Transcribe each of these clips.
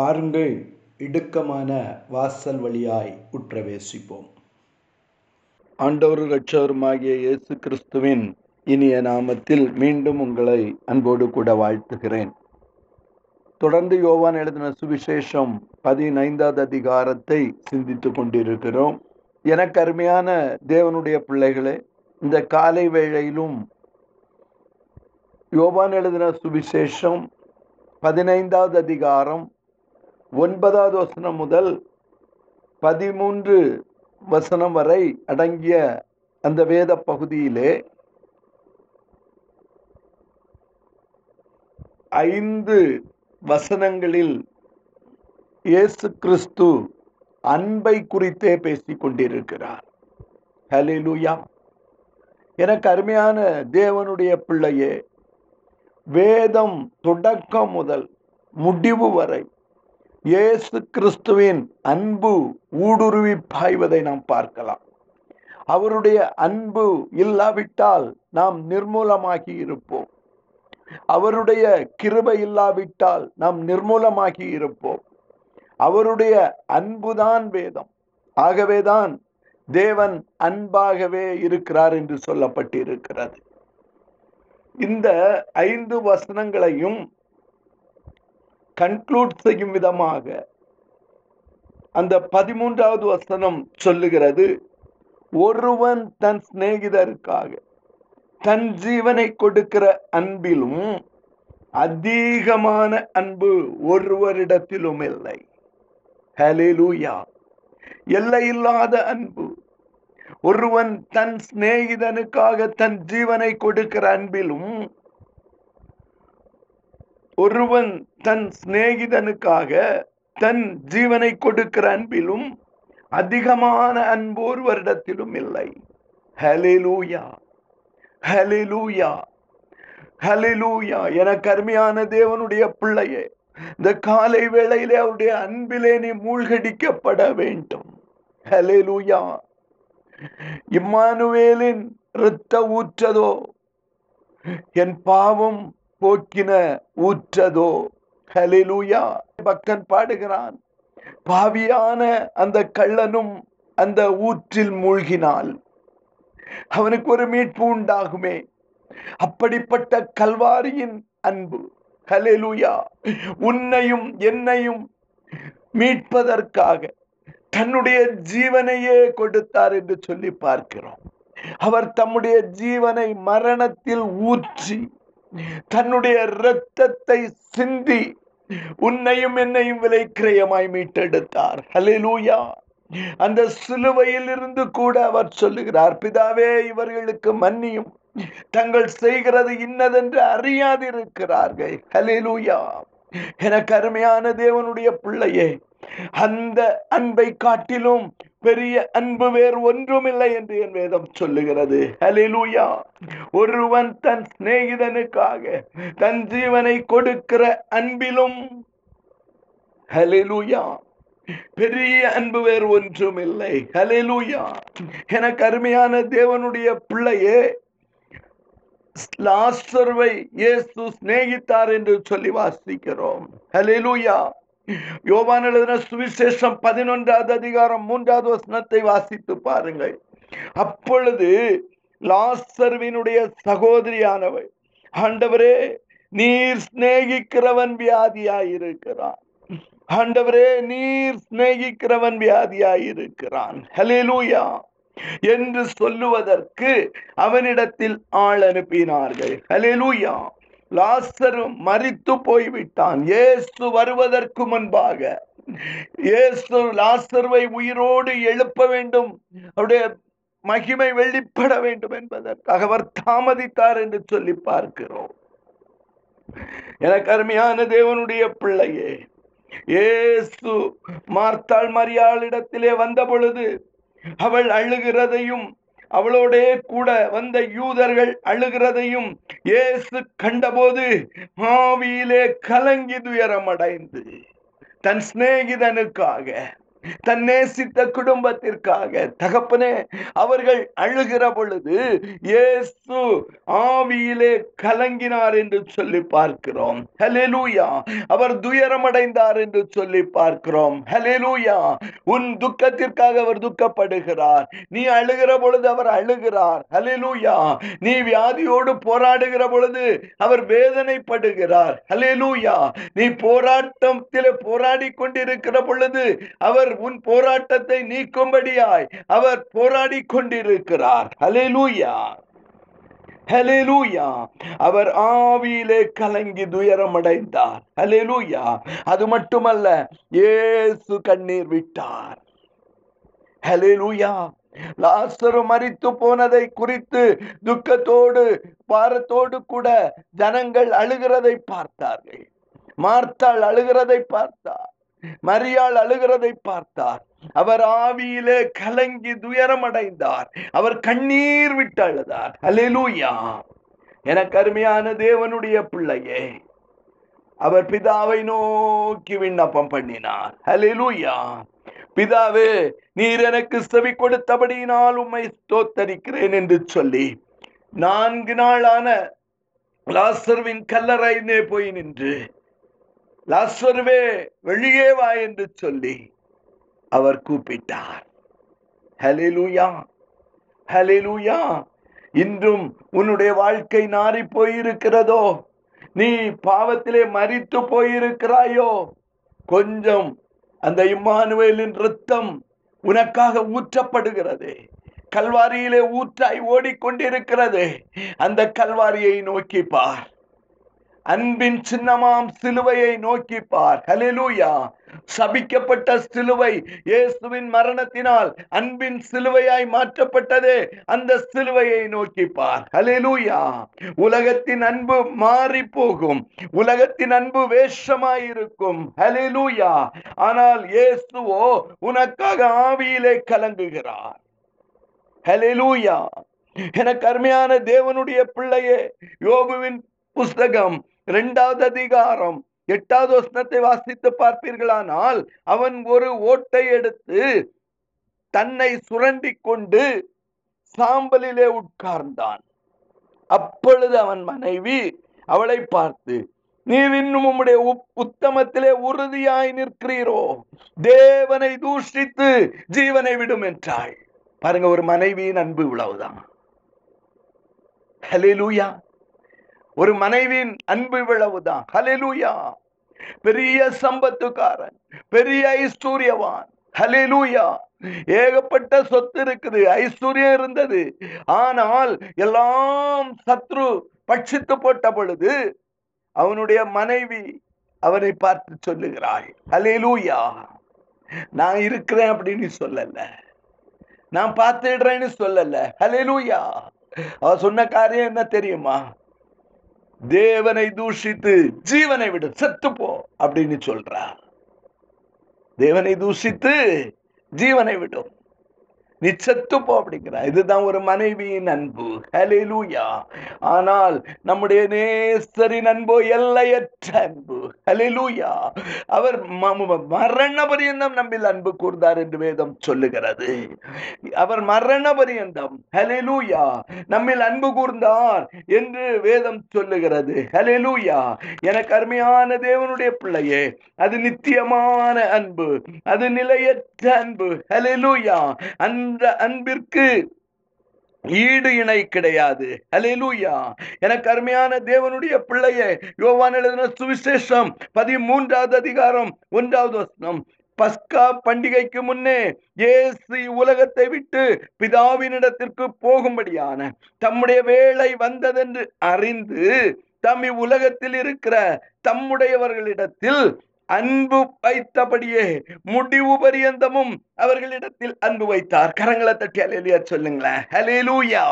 பாருங்கள் இடுக்கமான வாசல் வழியாய் உற்றவேசிப்போம். ஆண்டவர் இரட்சகருமாகிய இயேசு கிறிஸ்துவின் இனிய நாமத்தில் மீண்டும் உங்களை அன்போடு கூட வாழ்த்துகிறேன். தொடர்ந்து யோவான் எழுதின சுவிசேஷம் பதினைந்தாவது அதிகாரத்தை சிந்தித்து கொண்டிருக்கிறோம். எனக்கு அருமையான தேவனுடைய பிள்ளைகளே இந்த காலை வேளையிலும் யோவான் எழுதின சுவிசேஷம் பதினைந்தாவது அதிகாரம் ஒன்பதாவது வசனம் முதல் பதிமூன்று வசனம் வரை அடங்கிய அந்த வேத பகுதியிலே ஐந்து வசனங்களில் இயேசு கிறிஸ்து அன்பை குறித்தே பேசிக் கொண்டிருக்கிறார். ஹலிலுயா எனக்கு அருமையான தேவனுடைய பிள்ளையே வேதம் தொடக்கம் முதல் முடிவு வரை இயேசு கிறிஸ்துவின் அன்பு ஊடுருவி பாய்வதை நாம் பார்க்கலாம். அவருடைய அன்பு இல்லாவிட்டால் நாம் நிர்மூலமாகி இருப்போம். அவருடைய கிருபை இல்லாவிட்டால் நாம் நிர்மூலமாகி இருப்போம். அவருடைய அன்புதான் வேதம். ஆகவேதான் தேவன் அன்பாகவே இருக்கிறார் என்று சொல்லப்பட்டிருக்கிறது. இந்த ஐந்து வசனங்களையும் கன்க்ளூட் செய்யும் விதமாக அந்த பதிமூன்றாவது வசனம் சொல்லுகிறது ஒருவன் தன் சிநேகிதருக்காக தன் ஜீவனை கொடுக்கிற அன்பிலும் அதிகமான அன்பு ஒருவரிடத்திலும் இல்லை. ஹலேலூயா எல்லையில்லாத அன்பு. ஒருவன் தன் சிநேகிதனுக்காக தன் ஜீவனை கொடுக்கிற அன்பிலும் ஒருவன் தன் சிநேகிதனுக்காக தன் ஜீவனை கொடுக்கிற அன்பிலும் அதிகமான அன்பு ஒருவரிடத்திலும் இல்லை. ஹலிலூயா ஹலிலூயா ஹலிலூயா என கருமையான தேவனுடைய பிள்ளையே இந்த காலை வேளையிலே அவருடைய அன்பிலே நீ மூழ்கடிக்கப்பட வேண்டும். ஹலிலூயா இம்மானுவேலின் இரத்த ஊற்றதோ? என் பாவம் போக்கின ஊற்றதோ? ஹலிலூயா பக்தன் பாடுகிறான். பாவியான அந்த கள்ளனும் அந்த ஊற்றில் மூழ்கினால் அவனுக்கு ஒரு மீட்பு உண்டாகுமே. அப்படிப்பட்ட கல்வாரியின் அன்பு. ஹலெலுயா உன்னையும் என்னையும் மீட்பதற்காக தன்னுடைய ஜீவனையே கொடுத்தார் என்று சொல்லி பார்க்கிறோம். அவர் தம்முடைய ஜீவனை மரணத்தில் ஊற்றி தன்னுடைய இரத்தத்தை சிந்தி உன்னையும் என்னையும் விலை கிரயமாய் மீட்டெடுத்தார். ஹலிலூயா அந்த சிலுவையில் இருந்து கூட அவர் சொல்லுகிறார் பிதாவே இவர்களுக்கு மன்னியும். தங்கள் செய்கிறது இன்னதென்று அறியாதிருக்கிறார்கள். ஹலிலூயா என கருமையான தேவனுடைய பிள்ளையே அந்த அன்பை காட்டிலும் பெரிய அன்பு வேறு ஒன்றுமில்லை என்று என் வேதம் சொல்லுகிறது. ஹலிலூயா ஒருவன் தன் சிநேகிதனுக்காக தன் ஜீவனை கொடுக்கிற அன்பிலும் ஹலிலூயா பெரிய அன்பு வேறு ஒன்றும் இல்லை ஹலிலூயா எனக்கு அருமையான தேவனுடைய பிள்ளையே லாஸ்டர்வை இயேசு சிநேகித்தார் என்று சொல்லி வாசிக்கிறோம். ஹலிலூயா யோவான் எழுதின சுவிசேஷம் பதினொன்றாவது அதிகாரம் மூன்றாவது வசனத்தை வாசித்து பாருங்கள். அப்பொழுது லாசர்வினுடைய சகோதரியானவை ஆண்டவரே நீர் சிநேகிக்கிறவன் வியாதியாயிருக்கிறான். ஆண்டவரே நீர் சிநேகிக்கிறவன் வியாதியாயிருக்கிறான். ஹலிலூயா என்று சொல்லுவதற்கு அவனிடத்தில் ஆள் அனுப்பினார்கள். ஹலிலூயா லாசரு மறித்து போய்விட்டான். இயேசு வருவதற்கு முன்பாக. இயேசு லாசர்வை உயிரோடு எழுப்ப வேண்டும். அவருடைய மகிமை வெளிப்பட வேண்டும் என்பதற்காக அவர் தாமதித்தார் என்று சொல்லி பார்க்கிறோம். எனக்கு அருமையான தேவனுடைய பிள்ளையே ஏசு மார்த்தாள் மரியாளிடத்திலே வந்த பொழுது அவள் அழுகிறதையும் அவளோடே கூட வந்த யூதர்கள் அழுகிறதையும் இயேசு கண்டபோது ஆவியிலே கலங்கி துயரம் அடைந்து தன் சிநேகிதனுக்காக தன் நேசித்த குடும்பத்திற்காக தகப்பனே அவர்கள் அழுகிற பொழுது இயேசு ஆவியிலே கலங்கினார் என்று சொல்லி பார்க்கிறோம். ஹலெலூயா அவர் துயரமடைந்தார் என்று சொல்லி பார்க்கிறோம். ஹலெலூயா உன் துக்கத்திற்காக அவர் துக்கப்படுகிறார். நீ அழுகிற பொழுது அவர் அழுகிறார். ஹலெலூயா நீ வியாதியோடு போராடுகிற பொழுது அவர் வேதனைப்படுகிறார். ஹலெலூயா நீ போராட்டத்திலே போராடி கொண்டிருக்கிற பொழுது அவர் அவர் உன் போராட்டத்தை நீக்கும்படியாய் அவர் போராடி கொண்டிருக்கிறார் ஹலெலூயா ஹலெலூயா அவர் ஆவியிலே கலங்கி துயரமடைந்தார். ஹலெலூயா அது மட்டுமல்ல ஏசு கண்ணீர் விட்டார். ஹலெலூயா லாசரு மறித்து போனதை குறித்து துக்கத்தோடு பாரத்தோடு கூட ஜனங்கள் அழுகிறதை பார்த்தார்கள். மார்த்தாள் அழுகிறதை பார்த்தார். மரியாள் அழுகிறதை பார்த்தார். அவர் ஆவியிலே கலங்கி துயரம் அடைந்தார் அவர் கண்ணீர் விட்டு அழுதார். அலிலூயா எனக்கு அருமையான தேவனுடைய பிள்ளையே. அவர் பிதாவை நோக்கி விண்ணப்பம் பண்ணினார். அலிலூயா பிதாவே நீர் எனக்கு செவி கொடுத்தபடியினால் உம்மை ஸ்தோத்தரிக்கிறேன் என்று சொல்லி நான்கு நாளான லாசர்வின் கல்லறையினே போய் நின்று லாஸ்வருவே வெளியே வா என்று சொல்லி அவர் கூப்பிட்டார். ஹலிலூயா ஹலிலூயா இன்றும் உன்னுடைய வாழ்க்கை நாறி போயிருக்கிறதோ? நீ பாவத்திலே மறித்து போயிருக்கிறாயோ? கொஞ்சம் அந்த இம்மானுவேலின் ரத்தம் உனக்காக ஊற்றப்படுகிறது. கல்வாரியிலே ஊற்றாய் ஓடிக்கொண்டிருக்கிறது. அந்த கல்வாரியை நோக்கி பார். அன்பின் சின்னமாம் சிலுவையை நோக்கி பார் ஹalleluya சபிக்கப்பட்ட சிலுவை இயேசுவின் மரணத்தினால் அன்பின் சிலுவையாய் மாற்றப்பட்டதே. அந்த சிலுவையை நோக்கி பார் ஹalleluya உலகத்தின் அன்பு மாறி போகும் உலகத்தின் அன்பு வேஷமாய் இருக்கும் ஆனால் இயேசுவோ உனக்காக ஆவியிலே கலங்குகிறார். ஹalleluya என கருமையான தேவனுடைய பிள்ளையே யோபுவின் புஸ்தகம் இரண்டாவது அதிகாரம் எட்டாவது வசனத்தை வாசித்து பார்ப்பீர்களானால் அவன் ஒரு ஓட்டை எடுத்து தன்னை சுரண்டி கொண்டு சாம்பலிலே உட்கார்ந்தான். அப்பொழுது அவன் மனைவி அவளை பார்த்து நீர் இன்னும் உம்முடைய உப்- உத்தமத்திலே உறுதியாய் நிற்கிறீரோ? தேவனை தூஷித்து ஜீவனை விடும் என்றாள். பாருங்க ஒரு மனைவியின் அன்பு இவ்வளவுதான். ஹalleluya. ஒரு மனைவியின் அன்பு இவ்வளவுதான். ஹalleluya பெரிய சம்பத்துக்காரன் பெரிய ஐஸ்வர்யவான். ஹalleluya ஏகப்பட்ட சொத்து இருக்குது ஐஸ்வர்யம் இருந்தது. ஆனால் எல்லாம் சத்ரு பட்சித்து போட்ட பொழுது அவனுடைய மனைவி அவனை பார்த்து சொல்லுகிறாள் அலேலூயா நான் இருக்கிறேன் அப்படின்னு சொல்லல. நான் பார்த்துடுறேன்னு சொல்லல. ஹalleluya அவ சொன்ன காரியம் என்ன தெரியுமா? தேவனை தூஷித்து ஜீவனை விடு செத்துப்போ அப்படின்னு சொல்றா தேவனை தூஷித்து ஜீவனை விடும். நீ செத்து போ இதுதான் ஒரு மனைவியின் அன்பு. ஹலிலூயா ஆனால் நம்முடைய நேசரின் அன்போ எல்லையற்ற அன்பு. ஹலிலூயா அவர் மரண பரியந்தம் நம்மில் அன்பு கூர்ந்தார் என்று வேதம் சொல்லுகிறது. அவர் மரண பரியந்தம் ஹலிலூயா நம்மில் அன்பு கூர்ந்தார் என்று வேதம் சொல்லுகிறது. ஹலிலூயா எனக்கு அருமையான தேவனுடைய பிள்ளையே அது நித்தியமான அன்பு. அது நிலையற்ற அன்பு. ஹalleluya. அந்த அன்பிற்கு ஈடு இணை கிடையாது. ஹalleluya. எனக்கு அருமையான தேவனுடைய பிள்ளையே யோவான் எழுதின சுவிசேஷம் பதிமூன்றாவது அதிகாரம் ஒன்றாவது வசனம். பஸ்கா பண்டிகைக்கு முன்னே இயேசு உலகத்தை விட்டு பிதாவினிடத்திற்கு போகும்படியான தம்முடைய வேலை வந்ததென்று அறிந்து தம் உலகத்தில் இருக்கிற தம்முடையவர்களிடத்தில் அன்பு வைத்தபடியே முடிவு பரியந்தமும் அவர்களிடத்தில் அன்பு வைத்தார். கரங்களை தட்டி அலேலியா சொல்லுங்களேன். ஹalleluya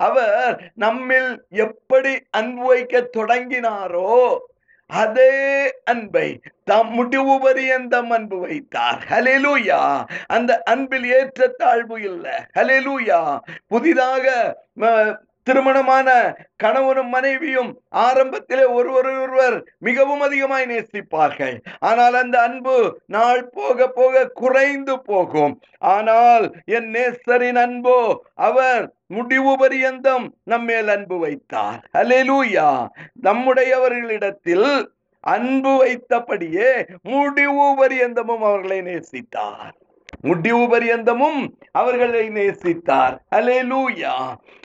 அவர் நம்மில் எப்படி அன்பு வைக்க தொடங்கினாரோ அதே அன்பை தாம் முடிவு பரியந்தம் அன்பு வைத்தார். ஹalleluya அந்த அன்பில் ஏற்ற தாழ்வு இல்லை. ஹalleluya புதிதாக அஹ், திருமணமான கணவனும் மனைவியும் ஆரம்பத்திலே ஒருவர் ஒருவர் மிகவும் அதிகமாய் நேசிப்பார்கள். ஆனால் அந்த அன்பு நாள் போக போக குறைந்து போகும். ஆனால் என் நேசரின் அன்போ அவர் முடிவு பரியந்தம் நம்மேல் அன்பு வைத்தார். அலேலூயா நம்முடையவர்களிடத்தில் அன்பு வைத்தபடியே முடிவு பரியந்தமும் அவர்களை நேசித்தார். முடிவு பரியந்தமும் அவர்களை நேசித்தார். அலே லூயா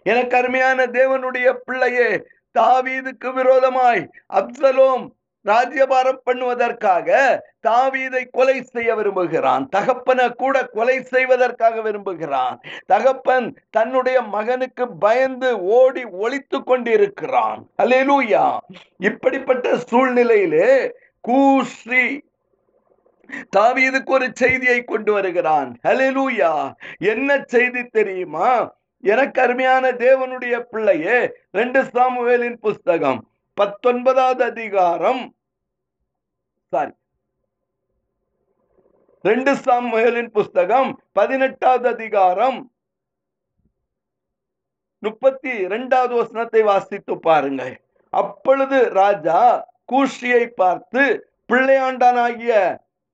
எனக்கு அருமையான தேவனுடைய பிள்ளையே தாவீதுக்கு விரோதமாய் அப்சலோம் ராஜ்யபாரம் பண்ணுவதற்காக தாவீதை கொலை செய்ய விரும்புகிறான். தகப்பனை கூட கொலை செய்வதற்காக விரும்புகிறான். தகப்பன் தன்னுடைய மகனுக்கு பயந்து ஓடி ஒழித்து கொண்டிருக்கிறான். அலேலூயா இப்படிப்பட்ட சூழ்நிலையிலே கூஸ்ரீ தாவீதுக்கு ஒரு செய்தியை கொண்டு வருகிறான். ஹalleluya என்ன செய்தி தெரியுமா? எனக்கு அருமையான தேவனுடைய பிள்ளையே ரெண்டு சாமுவேலின் புஸ்தகம் பத்தொன்பதாவது அதிகாரம். சாரி ரெண்டு சாமுவேலின் புஸ்தகம் பதினெட்டாவது அதிகாரம். முப்பத்தி இரண்டாவது வசனத்தை வாசித்து பாருங்கள். அப்பொழுது ராஜா கூஷியை பார்த்து பிள்ளையாண்டானாகிய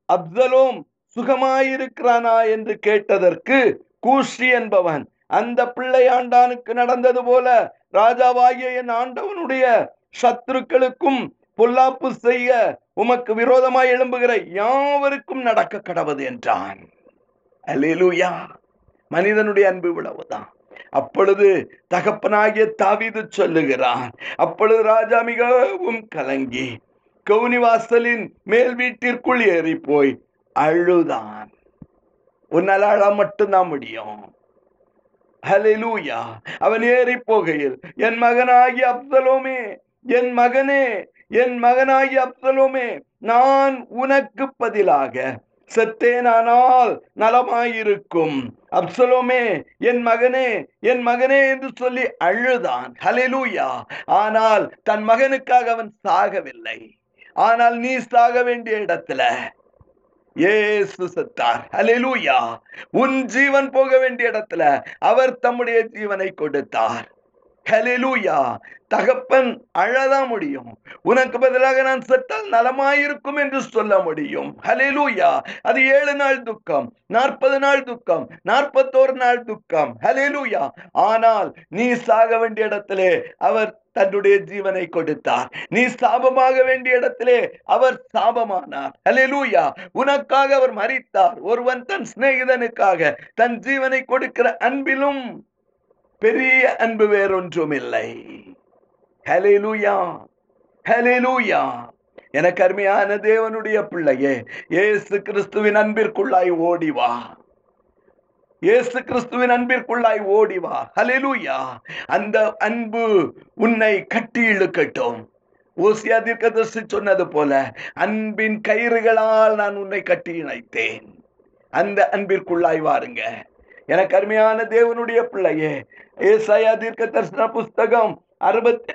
அப்சலோம் சுகமாயிருக்கிறானா என்று கேட்டதற்கு கூஷி என்பவன் அந்த பிள்ளையாண்டானுக்கு நடந்தது போல ராஜாவாகிய என் ஆண்டவனுடைய சத்துருக்களுக்கும் பொல்லாப்பு செய்ய உமக்கு விரோதமாய் எழும்புகிற யாவருக்கும் நடக்க கடவுது என்றான். அலிலுயா மனிதனுடைய அன்பு இவ்வளவுதான். அப்பொழுது தகப்பனாகிய தாவீது சொல்லுகிறான் அப்பொழுது ராஜா மிகவும் கலங்கி கவுனிவாசலின் மேல் வீட்டிற்குள் ஏறி போய் அழுதான். உன்னால் அழ மட்டும்தான் முடியும். ஹலெலூயா அவன் ஏறி போகையில் என் மகனாகி அப்சலோமே என் மகனே என் மகனாகி அப்சலோமே நான் உனக்கு பதிலாக செத்தேனானால் நலமாயிருக்கும். அப்சலோமே என் மகனே என் மகனே என்று சொல்லி அழுதான். ஹalleluya. ஆனால் தன் மகனுக்காக அவன் சாகவில்லை. ஆனால் நீ சாக வேண்டிய இடத்துல ஏசு செத்தார். ஹalleluya உன் ஜீவன் போக வேண்டிய இடத்துல அவர் தம்முடைய ஜீவனை கொடுத்தார். ஹலெலூயா தகப்பன் அழதான் முடியும். உனக்கு பதிலாக நான் செத்தால் நலமாயிருக்கும் என்று சொல்ல முடியும். ஹalleluya அது ஏழு நாள் துக்கம் நாற்பது நாள் துக்கம் நாற்பத்தோரு நாள் துக்கம். ஹalleluya ஆனால் நீ சாக வேண்டிய இடத்திலே அவர் தன்னுடைய ஜீவனை கொடுத்தார். நீ சாபமாக வேண்டிய இடத்திலே அவர் சாபமானார். அலிலூயா உனக்காக அவர் மறித்தார் ஒருவன் தன் சிநேகிதனுக்காக தன் ஜீவனை கொடுக்கிற அன்பிலும் பெரிய அன்பு வேறொன்றும் இல்லை ஹalleluya ஹalleluya எனக்கு அருமையான தேவனுடைய பிள்ளையே இயேசு கிறிஸ்துவின் அன்பிற்குள்ளாய் ஓடி வா. இயேசு கிறிஸ்துவின் அன்பிற்குள்ளாய் ஓடி வா. ஹalleluya அந்த அன்பு உன்னை கட்டி இழுக்கட்டும். ஓசியா தீர்க்கதர்சி சொன்னது போல அன்பின் கயிறுகளால் நான் உன்னை கட்டி இணைத்தேன். அந்த அன்பிற்குள்ளாய் வாருங்க. எனக்கு அருமையான தேவனுடைய பிள்ளையே ஏசாயா தீர்க்க தரிசன புஸ்தகம் அறுபத்தி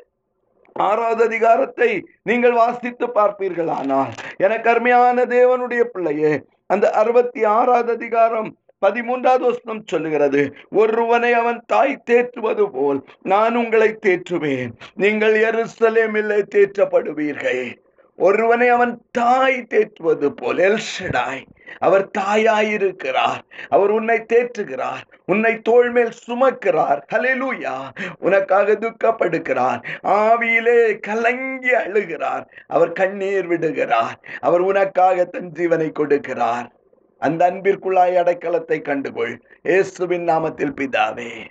ஆறாவது அதிகாரத்தை நீங்கள் வாசித்து பார்ப்பீர்களானால் எனக்கு அருமையான தேவனுடைய பிள்ளையே அந்த அறுபத்தி ஆறாவது அதிகாரம் பதிமூன்றாவது வசனம் சொல்லுகிறது ஒருவனை அவன் தாய் தேற்றுவது போல் நான் உங்களை தேற்றுவேன். நீங்கள் எருசலேமில்லை தேற்றப்படுவீர்கள். ஒருவனை அவன் தாய் தேற்றுவது போல் எல்ஷடாய் அவர் தாயாயிருக்கிறார். அவர் உன்னை தேற்றுகிறார் உன்னை தோல் மேல் சுமக்கிறார். ஹalleluya உனக்காக துக்கப்படுகிறார். ஆவியிலே கலங்கி அழுகிறார். அவர் கண்ணீர் விடுகிறார். அவர் உனக்காக தன் ஜீவனை கொடுக்கிறார். அந்த அன்பிற்குள்ளாய் அடைக்கலத்தை கண்டுகொள். இயேசுவின் நாமத்தில் பிதாவே.